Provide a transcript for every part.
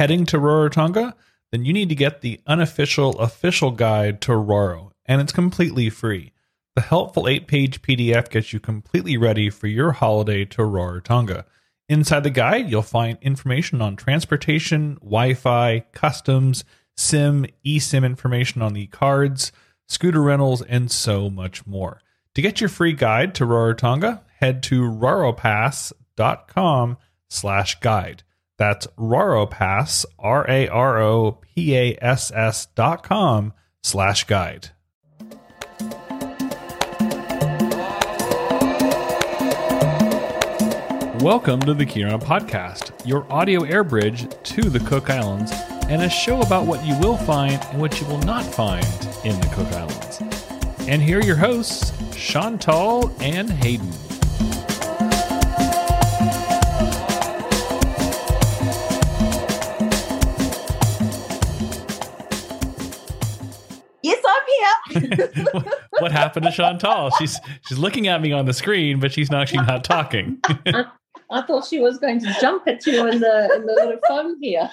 Heading to Rarotonga? Then you need to get the unofficial official guide to Raro, and it's completely free. The helpful 8 page PDF gets you completely ready for your holiday to Rarotonga. Inside the guide, you'll find information on transportation, Wi Fi, customs, SIM, eSIM information on the cards, scooter rentals, and so much more. To get your free guide to Rarotonga, head to raropass.com slash guide. That's raropass, R-A-R-O-P-A-S-S dot com slash guide. Welcome to the Kia Orana Podcast, your audio air bridge to the Cook Islands, and a show about what you will find and what you will not find in the Cook Islands. And here are your hosts, Chantal and Haydn. what happened to Chantal? She's she's looking at me on the screen, but she's actually not talking. I thought she was going to jump at you in the in the little phone here.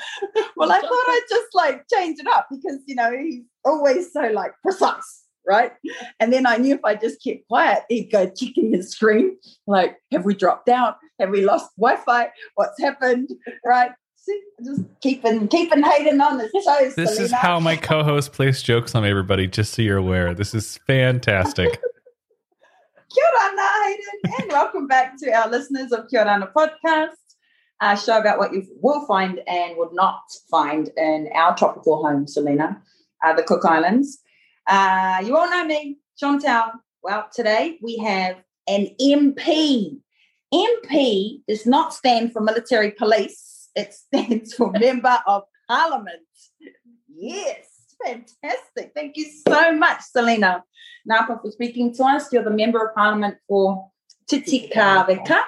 well, I thought I'd just like change it up because you know he's always so like precise, right? And then I knew if I just kept quiet, he'd go checking his screen, like, have we dropped out? Have we lost Wi-Fi? What's happened? Right? Just keeping keeping Haydn on his toes. This is how my co-host plays jokes on everybody, just so you're aware. This is fantastic. Kia ora, Haydn, and welcome back to our listeners of Kia ora podcast, a show about what you will find and would not find in our tropical home, Selina, uh, the Cook Islands. Uh, you all know me, Chantal. Well, today we have an MP. MP does not stand for military police, it stands for Member of Parliament. Yes, fantastic. Thank you so much, Selina. Napa for speaking to us. You're the Member of Parliament for Titikaveka.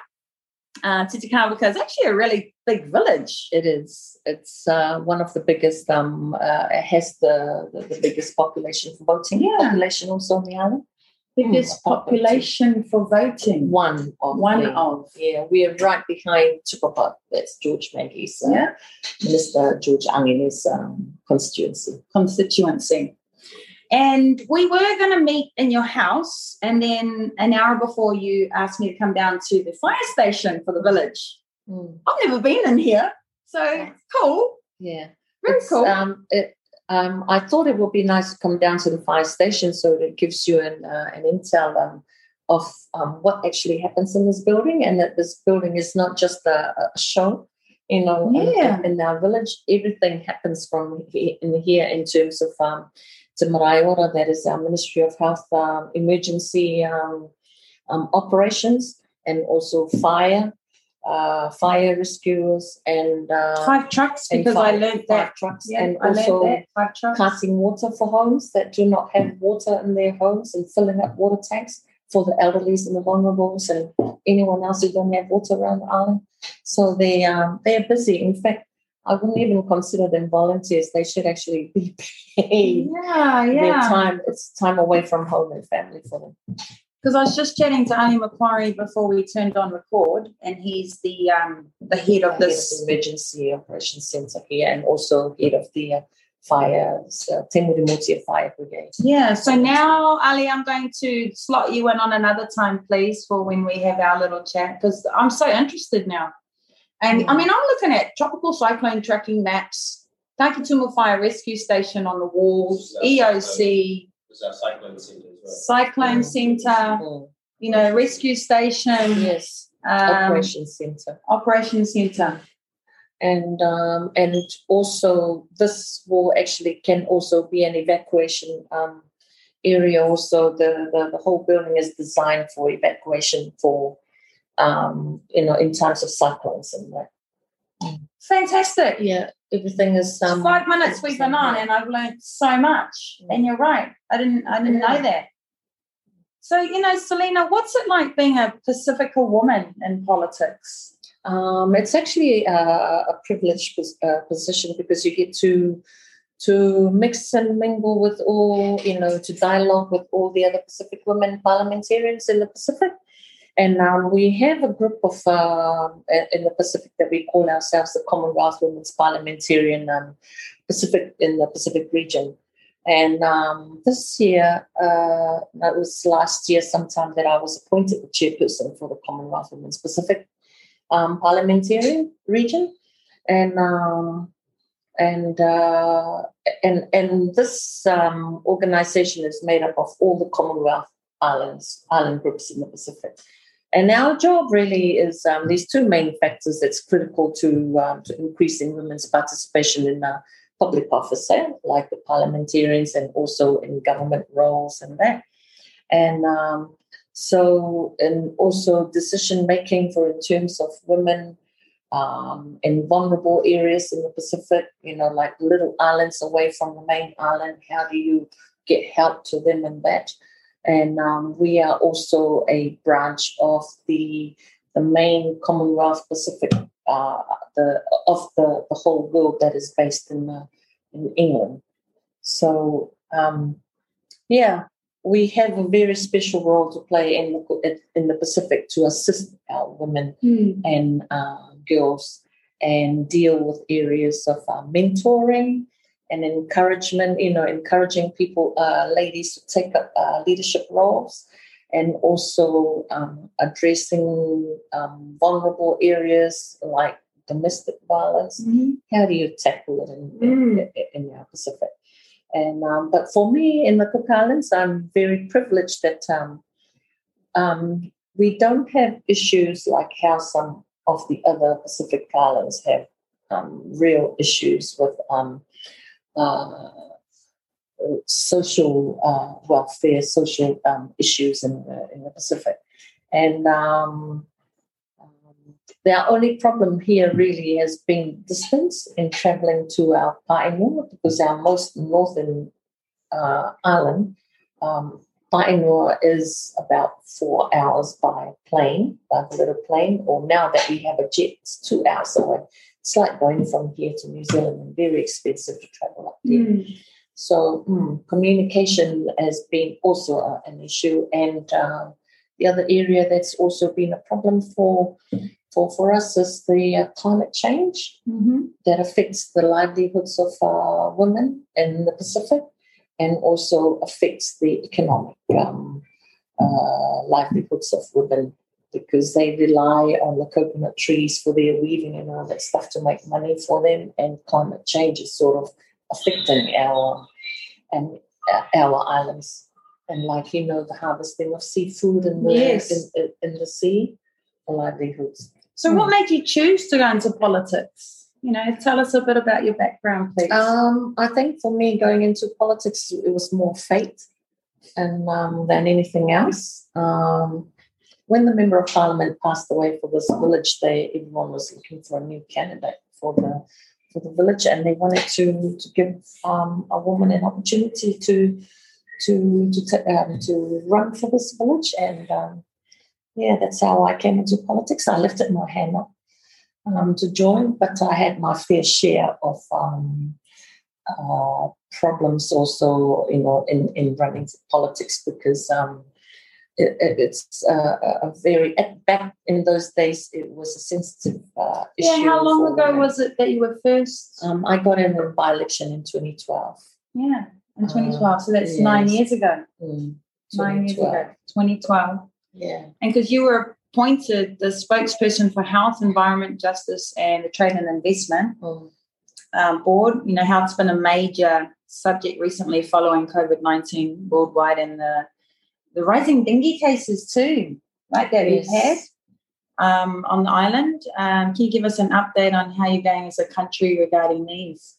Uh, Titikaveka is actually a really big village. It is. It's uh, one of the biggest. Um, uh, it has the, the, the biggest population for voting. Yeah. Population also on the island. Biggest Hmm, population for voting. One of One the- of. Yeah, we are right behind Tupapa. That's George Maggie's uh, Yeah. Minister George Angene's um, constituency. constituency. And we were going to meet in your house, and then an hour before you asked me to come down to the fire station for the village. I've never been in here, so Yeah. cool, Yeah. very It's, cool. Um, it, um, I thought it would be nice to come down to the fire station so that it gives you an, uh, an intel um, of um, what actually happens in this building and that this building is not just a, a show. You know, in- Yeah. in, our village, everything happens from he- in here in terms of um, Te Marae Ora, that is our Ministry of Health um, emergency um, um, operations and also fire, uh, fire rescuers and uh, five trucks because I five- learned that. five trucks Yeah, and I also. Five trucks. passing water for homes that do not have water in their homes and filling up water tanks for the elderlies and the vulnerables and anyone else who don't have water around the island. So they um, they are busy. In fact, I wouldn't even consider them volunteers. They should actually be paid. Yeah, yeah. Their time it's time away from home and family for them. Because I was just chatting to Ali Macquarie before we turned on record, and he's the um the head of Head of this the emergency operations center here and also head of the uh, fire uh, Te Murimutia Fire Brigade. Yeah, so now, Ali, I'm going to slot you in on another time, please, for when we have our little chat, because I'm so interested now. And I mean, I'm looking at tropical cyclone tracking maps, Takitumu Fire Rescue Station on the walls, EOC, It's our cyclone centre as well. Cyclone Centre, Mm. you know, rescue station, Yes, um, operations center. operation center. and um, and also this will actually can also be an evacuation um, area. Also, the, the the whole building is designed for evacuation for um, you know in times of cyclones and that. Fantastic. Yeah, everything is um, Five minutes we've been on, and I've learned so much. And you're right, I didn't, I didn't know that. So you know, Selina, what's it like being a Pacifica woman in politics? Um, it's actually a, a privileged pos- uh, position because you get to to mix and mingle with all, you know, to dialogue with all the other Pacific women parliamentarians in the Pacific, And um, we have a group of uh, in the Pacific that we call ourselves the Commonwealth Women's Parliamentarian um, Pacific in the Pacific region. And um, this year, uh, it was last year sometime that I was appointed the chairperson for the Commonwealth Women's Pacific um, region. And um, and uh, and and this um, organization is made up of all the Commonwealth islands, island groups in the Pacific. And our job really is um, these two main factors that's critical to, um, to increasing women's participation in uh, public office, eh? like the parliamentarians and also in government roles and that. And um, so, and also decision making for in terms of women um, in vulnerable areas in the Pacific, you know, like little islands away from the main island. How do you get help to them in that? And um, we are also a branch of the the main Commonwealth Pacific uh, the of the, the whole world that is based in the, in England. So um, yeah, we have a very special role to play in the in the Pacific to assist our women mm. and uh, girls and deal with areas of uh, mentoring and encouragement, you know, encouraging people, uh, ladies to take up uh, leadership roles and also um, addressing um, vulnerable areas like domestic violence. Mm-hmm. How do you tackle it in, mm. in, in our Pacific? And um, but for me in the Cook Islands, I'm very privileged that um, um, we don't have issues like how some of the other Pacific Islands have um, real issues with uh, social uh, welfare, social um, issues in the, in the Pacific. And um, um, the only problem here really has been distance in traveling to our Pa Enua because our most northern uh, island, um, is about four hours by plane, by the little plane, or now that we have a jet, it's two hours away. It's like going from here to New Zealand and very expensive to travel Mm. So mm, communication has been also uh, an issue, and uh, the other area that's also been a problem for for for us is the uh, climate change mm-hmm. that affects the livelihoods of uh, women in the Pacific, and also affects the economic um, uh, livelihoods of women because they rely on the coconut trees for their weaving and all that stuff to make money for them, and climate change is sort of affecting our and our islands. And like you know, the harvesting of seafood in the yes. in, in, in the sea, the livelihoods. So, what made you choose to go into politics? You know, tell us a bit about your background, please. Um, I think for me, going into politics, it was more fate and um, than anything else. Um, when the member of parliament passed away for this village, they everyone was looking for a new candidate for the for the village, and they wanted to to give um, a woman an opportunity to to to t- um, to run for this village, and um, yeah, that's how I came into politics. I lifted my hand up um, to join, but I had my fair share of um, uh, problems also, you know, in in running politics because um, it, it's uh, a very back in those days it was a sensitive uh, issue. Yeah, how long ago women. was it that you were first? Um, I got in a by election in 2012. Yeah, in 2012. Uh, so that's yes. nine years ago. Mm, nine years ago, 2012. Yeah, and because you were appointed the spokesperson for health, environment, justice, and the trade and investment mm. um, board. You know how it's been a major subject recently following COVID 19 worldwide and the the rising dengue cases too, right, that yes. we've had um, on the island. Um, can you give us an update on how you're going as a country regarding these?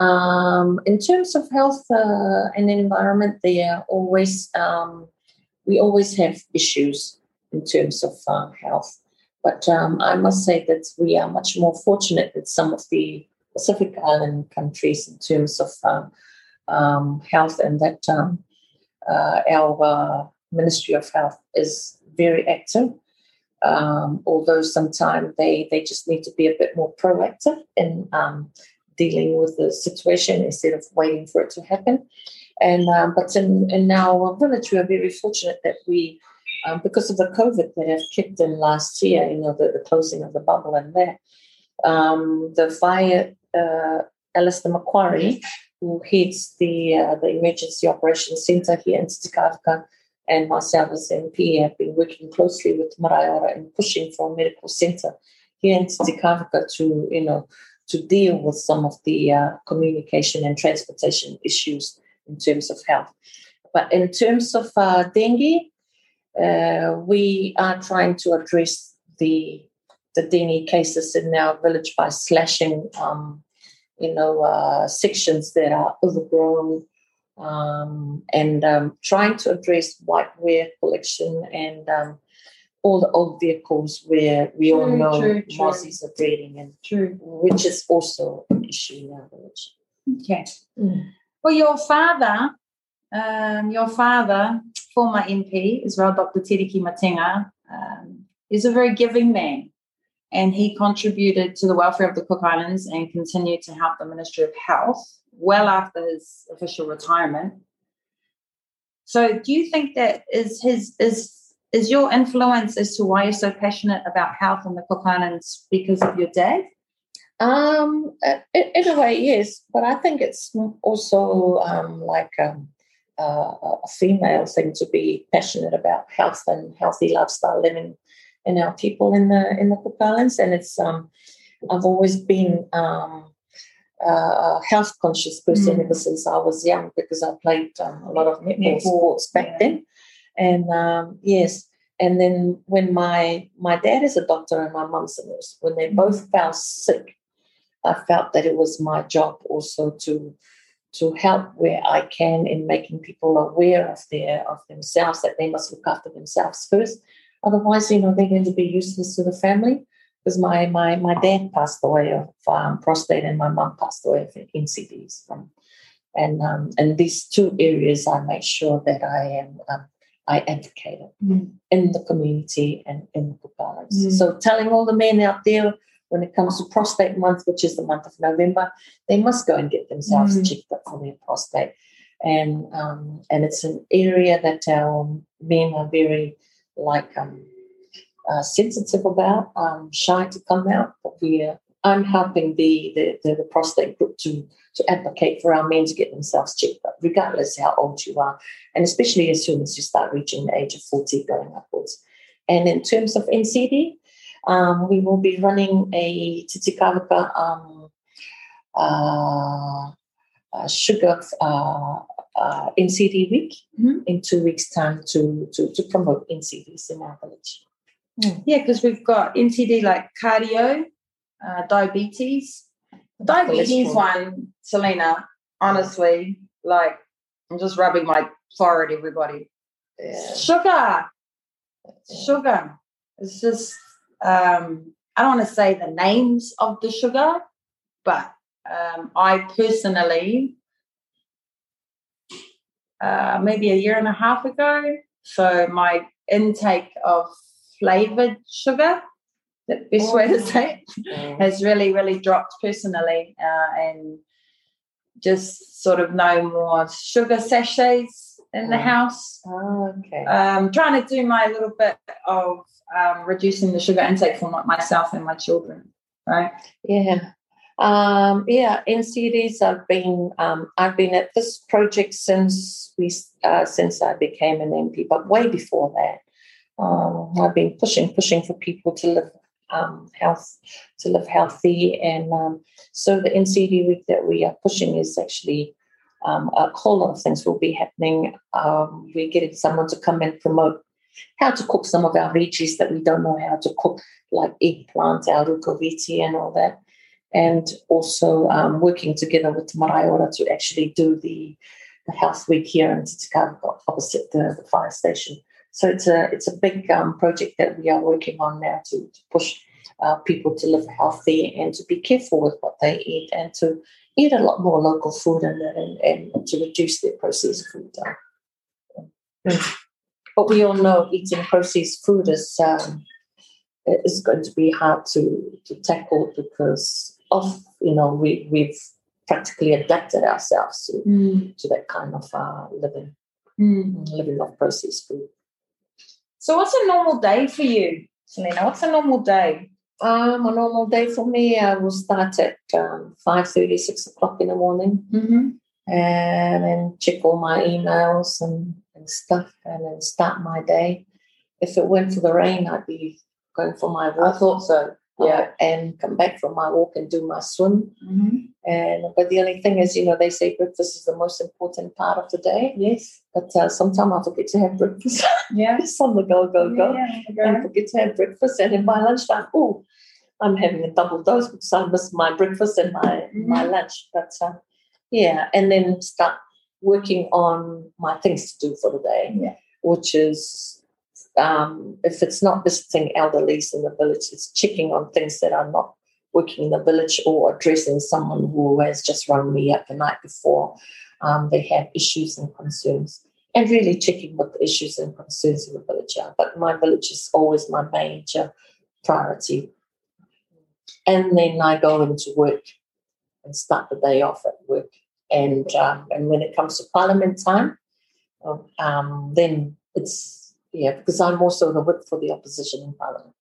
Um, in terms of health uh, and environment, they are always um, we always have issues in terms of uh, health. But um, I must say that we are much more fortunate than some of the Pacific Island countries in terms of um, um, health, and that um, uh, our uh, Ministry of Health is very active. Um, although sometimes they, they just need to be a bit more proactive in um, dealing with the situation instead of waiting for it to happen. And um, but in, in our village, we are very fortunate that we um, because of the COVID that have kicked in last year, you know, the, the closing of the bubble and that, um, the fire, uh, Alistair Macquarie, who heads the uh, the emergency operations centre here in Titikaveka, and myself as MP have been working closely with Marae Ora in pushing for a medical centre here in Titikaveka to, you know, to deal with some of the uh, communication and transportation issues in terms of health. But in terms of uh, dengue, uh, we are trying to address the the dengue cases in our village by slashing, um, you know, uh, sections that are overgrown, um, and um, trying to address whiteware collection and um, all the old vehicles where we all know true, true. are breeding, and True. which is also an issue in our village. Okay. Well, your father, um, your father, former MP, Israel Dr. Teariki Matenga, um, is a very giving man. And he contributed to the welfare of the Cook Islands and continued to help the Ministry of Health well after his official retirement. So, do you think that is his is is your influence as to why you're so passionate about health in the Cook Islands because of your dad? Um, in a way, yes, but I think it's also um, like um, uh, a female thing to be passionate about health and healthy lifestyle living in our people in the in the Cook Islands, and it's um, I've always been um, a health conscious person Mm. ever since I was young because I played um, a lot of netball Netball, sports back yeah. then, and um, yes, and then when my my dad is a doctor and my mum's a nurse, when they both fell sick, I felt that it was my job also to to help where I can in making people aware of their of themselves that they must look after themselves first. Otherwise, you know, they're going to be useless to the family. Because my my my dad passed away of um, prostate and my mum passed away of NCDs. Um, and um, and these two areas, I make sure that I am um, I advocate Mm. in the community and in the Islands. Mm. So telling all the men out there when it comes to prostate month, which is the month of November, they must go and get themselves Mm. checked up for their prostate. And um, and it's an area that our men are very like um, uh, sensitive about, um, shy to come out. But we are, I'm helping the, the, the, the prostate group to to advocate for our men to get themselves checked up, regardless how old you are, and especially as soon as you start reaching the age of 40 going upwards. And in terms of NCD, um, we will be running a Titikaveka um, uh, uh, sugar uh, uh, NCD week Mhm. in two weeks' time to, to, to promote NCDs in our village. Yeah, because we've got NCD like cardio, uh, diabetes. Diabetes one, Selina, honestly, like I'm just rubbing my forehead, everybody. Yeah. Sugar, sugar. It's just, um, I don't want to say the names of the sugar, but um, I personally, uh, maybe a year and a half ago, so my intake of flavored sugar, the best way to say it, has really, really dropped personally, uh, and just sort of no more sugar sachets in the house. Oh, okay. Um, trying to do my little bit of um, reducing the sugar intake for myself and my children. Right? Yeah. Um, yeah, NCDs. I've been um, I've been at this project since we uh, since I became an MP, but way before that, um, I've been pushing pushing for people to live um, health to live healthy, and um, so the NCD week that we are pushing is actually um, a whole lot of things will be happening. We're getting someone to come and promote how to cook some of our veggies that we don't know how to cook, like eggplant, our rucoviti, and all that and also um, working together with Marae Ora to actually do the, the health week here in Titikaveka opposite the, the fire station. So it's a it's a big um, project that we are working on now to, to push uh, people to live healthy and to be careful with what they eat and to eat a lot more local food and and, and to reduce their processed food. Um, but we all know eating processed food is um, is going to be hard to, to tackle because of you know we we've practically adapted ourselves to, Mm. to that kind of uh, living Mm. living off processed food. So, what's a normal day for you, Selina? What's a normal day? Um, a normal day for me, I will start at um, 5.30, 6 o'clock in the morning Mm-hmm. and then check all my emails and, and stuff and then start my day. If it weren't for the rain, I'd be going for my walk. I thought so. Uh, Yeah. and come back from my walk and do my swim. Mm-hmm. And but the only thing is, you know, they say breakfast is the most important part of the day. Yes. But uh, sometimes I forget to have breakfast. Yeah. it's on the go, go, go. Yeah, And I forget to have breakfast. And in my lunchtime, oh, I'm having a double dose because I missed my breakfast and my my lunch. But uh, yeah, and then start working on my things to do for the day, Yeah. which is um, if it's not visiting elderlies in the village, it's checking on things that are not working in the village or addressing someone who has just rung me up the night before um, they have issues and concerns. And really checking what the issues and concerns in the village are. But my village is always my major priority. And then I go into work and start the day off at work. And um, and when it comes to Parliament time, um, then it's yeah because I'm also the whip for the opposition in Parliament.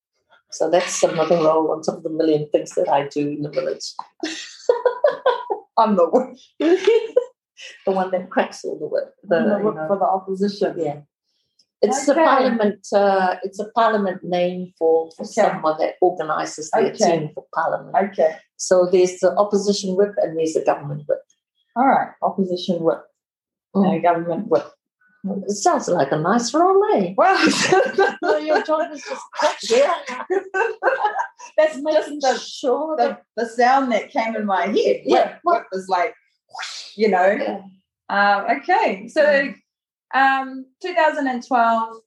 So that's another role on top of the million things that I do in the village. I'm the whip, the one that cracks all the whip. The, the you know, for the opposition. yeah. It's a parliament. Uh, it's a parliament name for, for Okay. someone that organises their Okay. team for parliament. Okay. So there's the opposition whip and there's the government whip. All right. Opposition whip. Mm. Government whip. It sounds like a nice role? Well, So your job is just yeah, that's just the, sure the, that the sound that came in my head. Yeah. Whip, whip was like, you know. yeah. Um, okay. So, um, 2012.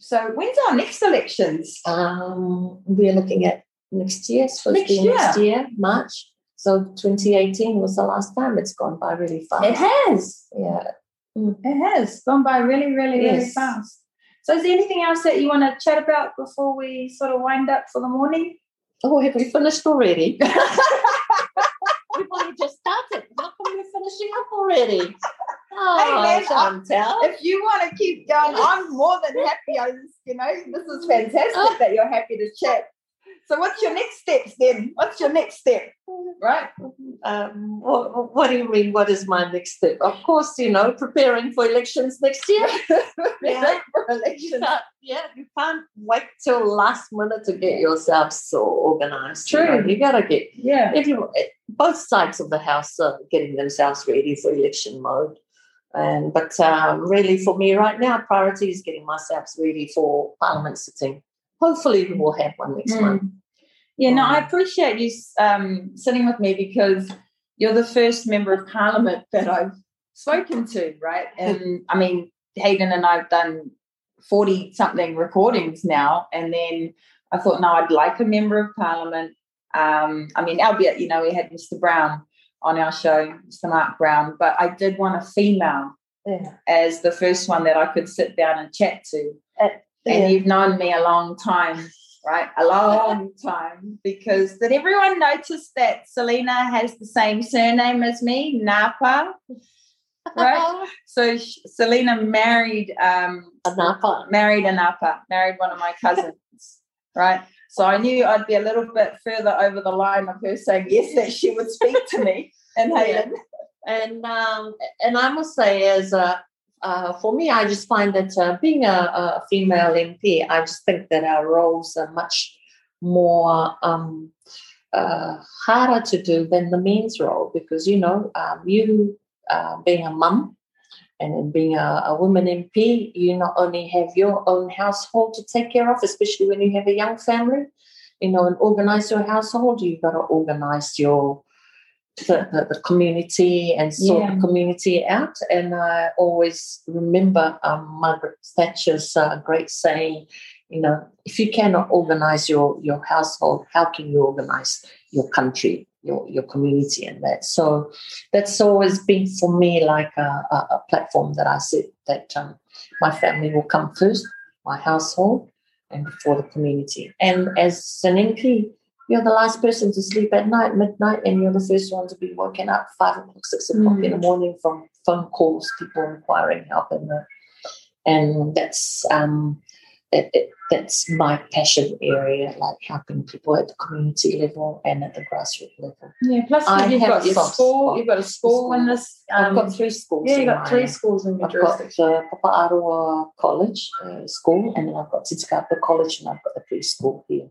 So, when's our next elections? um, we're looking at next year. Next next, next year, March. So 2018 was the last time. It's gone by really fast. It has. Yeah. It has gone by really, really, really fast. So, is there anything else that you want to chat about before we sort of wind up for the morning? Oh, have we finished already? We've only just started. How come we're finishing up already? Oh, man, I- Chantal. if you want to keep going, I'm more than happy. I just, you know, this is fantastic that you're happy to chat. So, what's your next steps then? What's your next step? Right? Um, what, what do you mean? What is my next step? Of course, you know, preparing for elections next year. Yeah. For You elections. can't, yeah, you can't wait till last minute to get yourself so organized. You, know. True. you gotta get Yeah. If you both sides of the house are getting themselves ready for election mode. And but um, really, for me right now, priority is getting myself ready for Parliament sitting. Hopefully, we will have one next Mm. month. Yeah, no. I appreciate you um, sitting with me because you're the first member of parliament that I've spoken to, right? And I mean, Haydn and I've done 40 something recordings now. And then I thought, no, I'd like a member of parliament. Um, I mean, albeit, you know, we had Mr. Brown on our show, Mr. Mark Brown, but I did want a female Yeah. as the first one that I could sit down and chat to. And Yeah. you've known me a long time, right? A long time. Because did everyone notice that Selina has the same surname as me, Napa? Right. So Selina married um Anapa. married a Napa, married one of my cousins, right? So I knew I'd be a little bit further over the line of her saying yes that she would speak to me and Yeah. Haydn. And um, and I must say, as a uh, for me, I just find that uh, being a, a female MP, I just think that our roles are much more um, uh, harder to do than the men's role because you know um, you uh, being a mum and being a, a woman MP, you not only have your own household to take care of, especially when you have a young family, you know, and organize your household. You've got to organize your the, the, the community and sort Yeah. the community out. And I always remember um, Margaret Thatcher's uh, great saying, you know, if you cannot organize your, your household, how can you organize your country, your, your community, and that? So that's always been for me like a, a, a platform that I said that um, my family will come first, my household, and before the community. And as an MP, you're the last person to sleep at night, midnight, and you're the first one to be woken up five o'clock, six o'clock in the morning from phone calls, people inquiring help, and the, and that's um, it, it, that's my passion area, like helping people at the community level and at the grassroots level. Yeah, plus I you've got a your school, you've got a school in school. this. I've Um, got three schools. yeah, you've got my- three schools in your I've got jurisdiction. the Papa Aroa College uh, school, and then I've got Titikaveka College, and I've got the preschool here.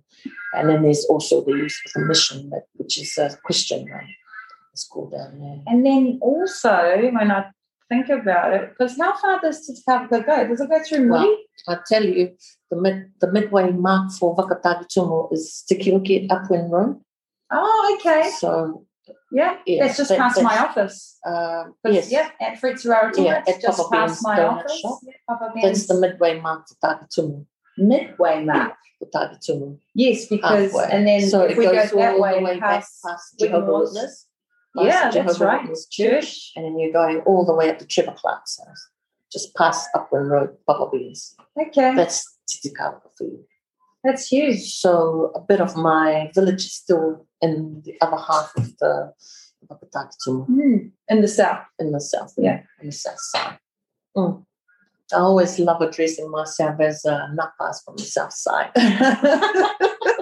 And then there's also the Youth with a Mission, which is a Christian um, school down there. And then also, when I think about it, because how far does Titikaveka go? Does it go through Well, Moody? I tell you, the mid, the midway mark for Vakatagitumu is Te Kiroki Upwind Road. oh, okay. So, Yeah, Yeah, that's just that- past my office. uh, yes, Yeah, at Fritz Rarotonga, Yeah, it's at just Papa past Ben's my office. shop. Yeah, Papa that's the midway mark to Takitumu. midway mark. To Takitumu. Yes, because halfway. and then so if it we go that all way, the way past past Jehovah Yeah, the that's right. Church. And then you're going all the way up to Trevor Clark's house, just past Upland Road, Papa Beans. Okay, That's Titikaveka for you. that's huge. So a bit of my village is still in the other half of the Papatakatum Hmm, in the south. in the south, Yeah. in the south side. Mm. I always love addressing myself as uh, Napas from the south side.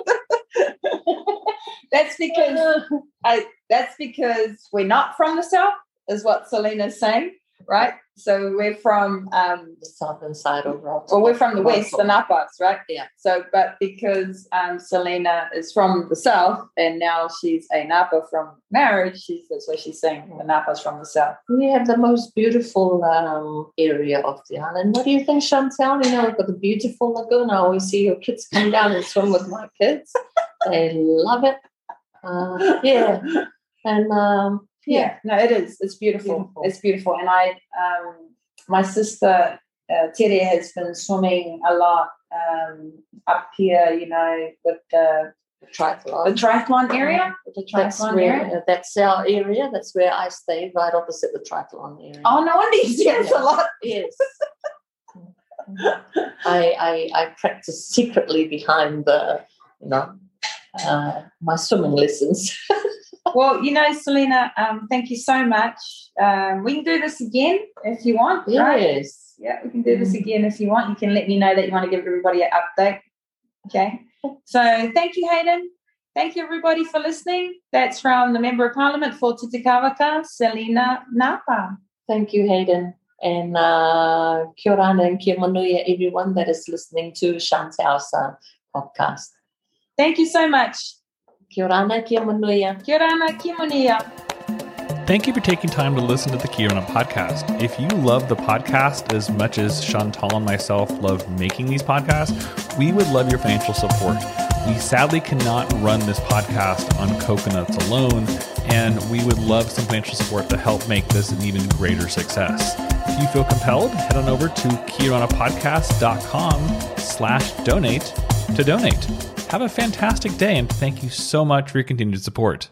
That's because I. That's because we're not from the south, is what Selina's saying, right? So we're from. Um, the southern side of Rock. well, we're from the west, the Napas, right? Yeah. So, but because um, Selina is from the south, and now she's a Napa from marriage, she's that's why she's saying the Napas from the south. We have the most beautiful um, area of the island. What do you think, Chantal? You know, we've got the beautiful lagoon. I always see your kids come down and swim with my kids. They love it. Uh, yeah. And um, Yeah, no, it is. It's beautiful. Beautiful. It's beautiful. And I, um, my sister uh, Tere has been swimming a lot um, up here. You know, with the the triathlon. the triathlon area. The That's triathlon where area. uh, that's our area. That's where I stay, right opposite the triathlon area. Oh no wonder you see us a lot. yes. I, I I practice secretly behind the you know uh, my swimming lessons. Well, you know, Selina, um, thank you so much. Um, we can do this again if you want. Right? yes. Yeah, we can do this again if you want. You can let me know that you want to give everybody an update. Okay. So thank you, Haydn. Thank you, everybody, for listening. That's from the Member of Parliament for Titikaveka, Selina Napa. Thank you, Haydn. And uh, kia ora and kia manuia, everyone that is listening to Chantal's uh, podcast. Thank you so much. Kia ora and kia manuia. Kia ora na kia manuia. Thank you for taking time to listen to the Kia Orana podcast. If you love the podcast as much as Chantal and myself love making these podcasts, we would love your financial support. We sadly cannot run this podcast on coconuts alone, and we would love some financial support to help make this an even greater success. If you feel compelled, head on over to kiaoranapodcast.com slash donate to donate. Have a fantastic day, and thank you so much for your continued support.